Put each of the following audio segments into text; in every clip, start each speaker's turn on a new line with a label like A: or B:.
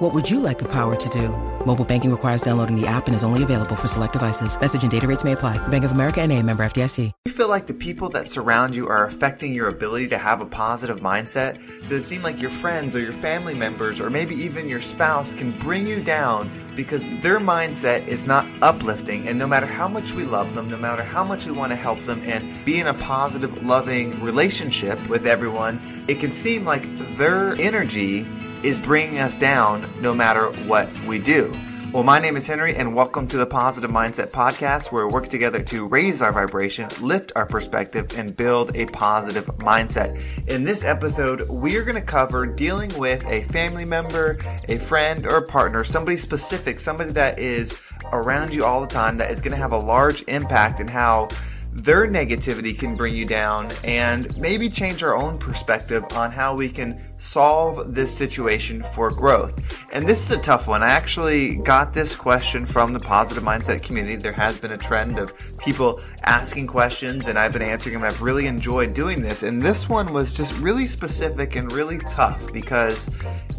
A: What would you like the power to do? Mobile banking requires downloading the app and is only available for select devices. Message and data rates may apply. Bank of America and a member FDIC.
B: you feel like the people that surround you are affecting your ability to have a positive mindset? Does it seem like your friends or your family members or maybe even your spouse can bring you down because their mindset is not uplifting and no matter how much we love them, no matter how much we want to help them and be in a positive, loving relationship with everyone, it can seem like their energy is bringing us down no matter what we do. Well, my name is Henry, and welcome to the Positive Mindset Podcast, where we work together to raise our vibration, lift our perspective, and build a positive mindset. In this episode, we are going to cover dealing with a family member, a friend, or a partner, somebody specific, somebody that is around you all the time that is going to have a large impact in how their negativity can bring you down and maybe change our own perspective on how we can solve this situation for growth. And this is a tough one. I actually got this question from the positive mindset community. There has been a trend of people asking questions and I've been answering them. I've really enjoyed doing this. And this one was just really specific and really tough because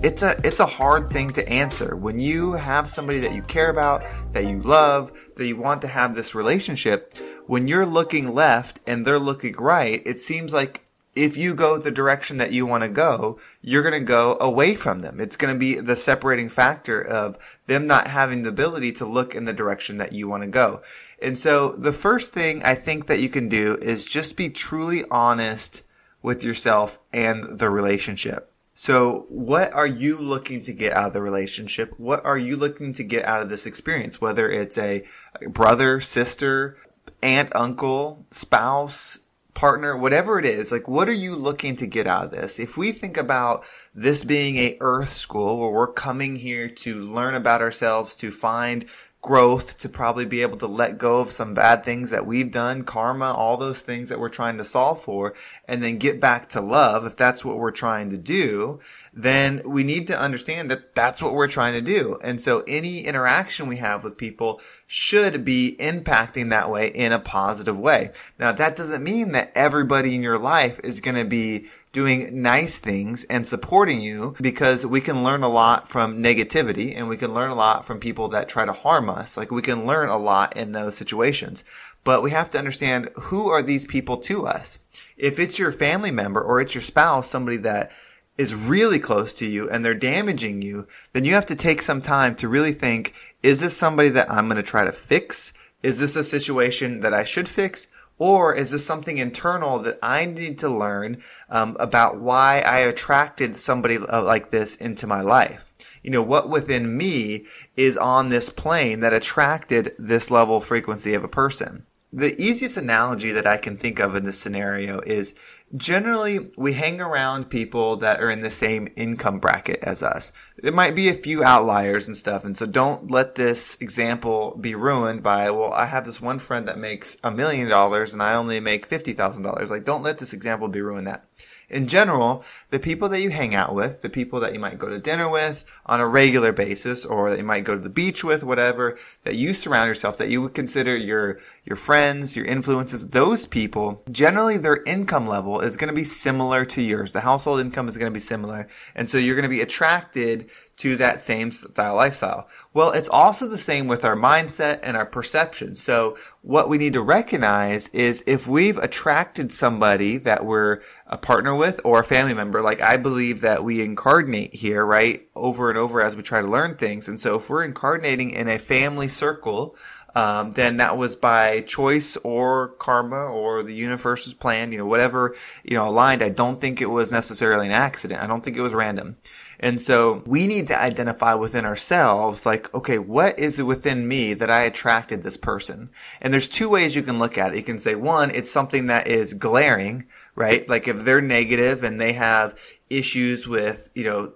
B: it's a it's a hard thing to answer. When you have somebody that you care about, that you love, that you want to have this relationship, when you're looking left and they're looking right, it seems like if you go the direction that you want to go, you're going to go away from them. It's going to be the separating factor of them not having the ability to look in the direction that you want to go. And so the first thing I think that you can do is just be truly honest with yourself and the relationship. So, what are you looking to get out of the relationship? What are you looking to get out of this experience? Whether it's a brother, sister, aunt, uncle, spouse, partner, whatever it is, like what are you looking to get out of this? If we think about this being a earth school where we're coming here to learn about ourselves, to find growth, to probably be able to let go of some bad things that we've done, karma, all those things that we're trying to solve for, and then get back to love, if that's what we're trying to do, then we need to understand that that's what we're trying to do. And so any interaction we have with people should be impacting that way in a positive way. Now that doesn't mean that everybody in your life is going to be doing nice things and supporting you because we can learn a lot from negativity and we can learn a lot from people that try to harm us. Like we can learn a lot in those situations. But we have to understand who are these people to us? If it's your family member or it's your spouse, somebody that is really close to you and they're damaging you, then you have to take some time to really think, is this somebody that I'm going to try to fix? Is this a situation that I should fix? Or is this something internal that I need to learn um, about why I attracted somebody like this into my life? You know, what within me is on this plane that attracted this level frequency of a person? The easiest analogy that I can think of in this scenario is generally we hang around people that are in the same income bracket as us. There might be a few outliers and stuff, and so don't let this example be ruined by, well, I have this one friend that makes a million dollars and I only make $50,000. Like, don't let this example be ruined that in general, the people that you hang out with, the people that you might go to dinner with on a regular basis, or that you might go to the beach with, whatever, that you surround yourself, that you would consider your, your friends, your influences, those people, generally their income level is going to be similar to yours. The household income is going to be similar. And so you're going to be attracted to that same style lifestyle. Well, it's also the same with our mindset and our perception. So what we need to recognize is if we've attracted somebody that we're a partner with or a family member, like I believe that we incarnate here, right? Over and over as we try to learn things. And so if we're incarnating in a family circle, um, then that was by choice or karma or the universe's plan, you know, whatever, you know, aligned. I don't think it was necessarily an accident. I don't think it was random. And so we need to identify within ourselves, like, okay, what is it within me that I attracted this person? And there's two ways you can look at it. You can say, one, it's something that is glaring, right? Like if they're negative and they have issues with, you know,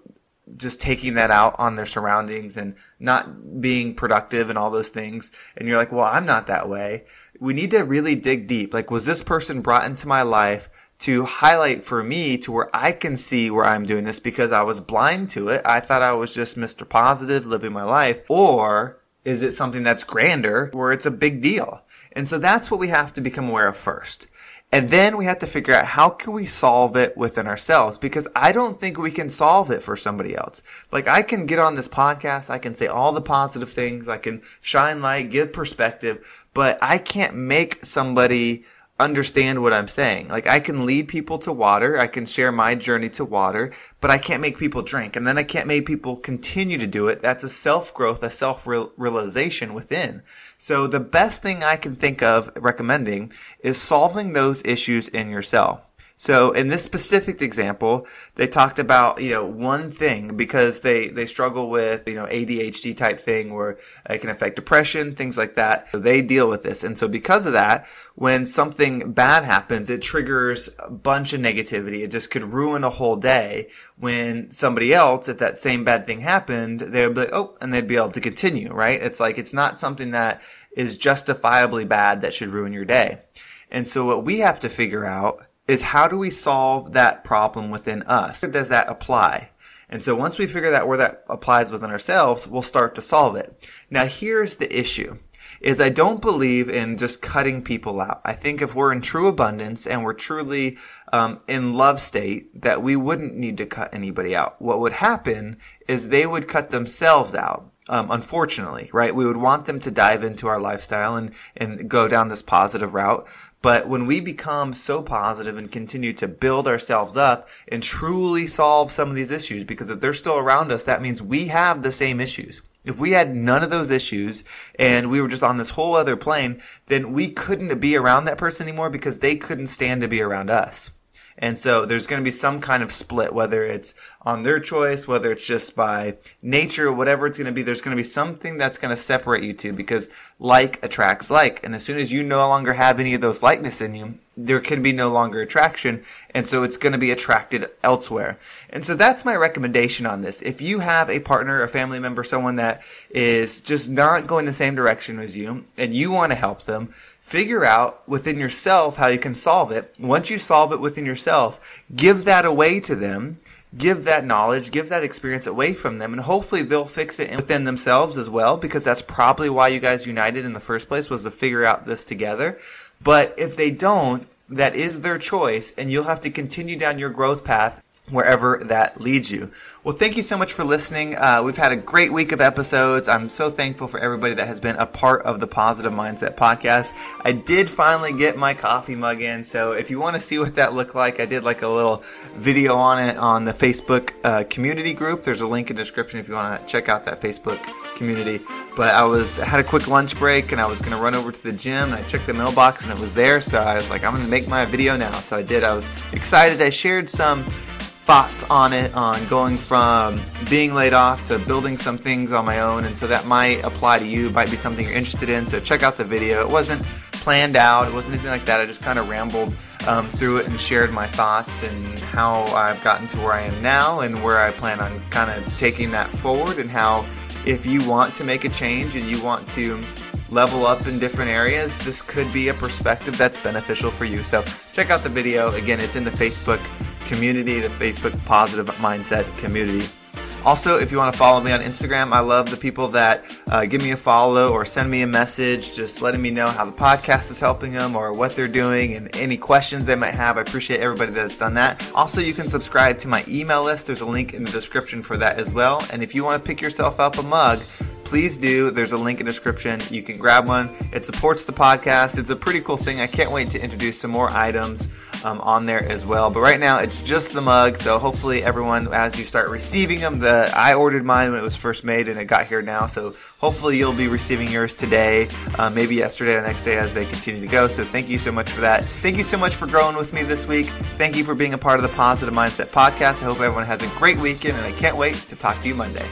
B: just taking that out on their surroundings and not being productive and all those things. And you're like, well, I'm not that way. we need to really dig deep. Like, was this person brought into my life to highlight for me to where I can see where I'm doing this because I was blind to it? I thought I was just Mr. Positive living my life. Or is it something that's grander where it's a big deal? And so that's what we have to become aware of first. And then we have to figure out how can we solve it within ourselves because I don't think we can solve it for somebody else. Like I can get on this podcast, I can say all the positive things, I can shine light, give perspective, but I can't make somebody understand what I'm saying. Like I can lead people to water, I can share my journey to water, but I can't make people drink. And then I can't make people continue to do it. That's a self growth, a self realization within. So the best thing I can think of recommending is solving those issues in yourself. So in this specific example, they talked about, you know, one thing because they, they struggle with, you know, ADHD type thing where it can affect depression, things like that. So they deal with this. And so because of that, when something bad happens, it triggers a bunch of negativity. It just could ruin a whole day. When somebody else, if that same bad thing happened, they would be like, oh, and they'd be able to continue, right? It's like, it's not something that is justifiably bad that should ruin your day. And so what we have to figure out is how do we solve that problem within us? Where does that apply? And so once we figure out where that applies within ourselves, we'll start to solve it. Now here's the issue is I don't believe in just cutting people out. I think if we're in true abundance and we're truly um, in love state, that we wouldn't need to cut anybody out. What would happen is they would cut themselves out. Um, unfortunately, right? We would want them to dive into our lifestyle and, and go down this positive route. But when we become so positive and continue to build ourselves up and truly solve some of these issues, because if they're still around us, that means we have the same issues. If we had none of those issues and we were just on this whole other plane, then we couldn't be around that person anymore because they couldn't stand to be around us. And so there's going to be some kind of split, whether it's on their choice, whether it's just by nature, whatever it's going to be. There's going to be something that's going to separate you two because like attracts like. And as soon as you no longer have any of those likeness in you, there can be no longer attraction. And so it's going to be attracted elsewhere. And so that's my recommendation on this. If you have a partner, a family member, someone that is just not going the same direction as you and you want to help them, Figure out within yourself how you can solve it. Once you solve it within yourself, give that away to them. Give that knowledge, give that experience away from them, and hopefully they'll fix it within themselves as well, because that's probably why you guys united in the first place was to figure out this together. But if they don't, that is their choice, and you'll have to continue down your growth path wherever that leads you. Well, thank you so much for listening. Uh, we've had a great week of episodes. I'm so thankful for everybody that has been a part of the Positive Mindset podcast. I did finally get my coffee mug in, so if you want to see what that looked like, I did like a little video on it on the Facebook uh, community group. There's a link in the description if you want to check out that Facebook community. But I was I had a quick lunch break and I was gonna run over to the gym and I checked the mailbox and it was there, so I was like, I'm gonna make my video now. So I did. I was excited. I shared some thoughts on it on going from being laid off to building some things on my own and so that might apply to you might be something you're interested in so check out the video it wasn't planned out it wasn't anything like that i just kind of rambled um, through it and shared my thoughts and how i've gotten to where i am now and where i plan on kind of taking that forward and how if you want to make a change and you want to level up in different areas, this could be a perspective that's beneficial for you. So check out the video. Again, it's in the Facebook community, the Facebook Positive Mindset community. Also, if you want to follow me on Instagram, I love the people that uh, give me a follow or send me a message just letting me know how the podcast is helping them or what they're doing and any questions they might have. I appreciate everybody that's done that. Also, you can subscribe to my email list. There's a link in the description for that as well. And if you want to pick yourself up a mug, please do. There's a link in the description. You can grab one. It supports the podcast. It's a pretty cool thing. I can't wait to introduce some more items um, on there as well. But right now, it's just the mug. So hopefully, everyone, as you start receiving them, the I ordered mine when it was first made, and it got here now. So hopefully, you'll be receiving yours today, uh, maybe yesterday, or the next day as they continue to go. So thank you so much for that. Thank you so much for growing with me this week. Thank you for being a part of the Positive Mindset podcast. I hope everyone has a great weekend, and I can't wait to talk to you Monday.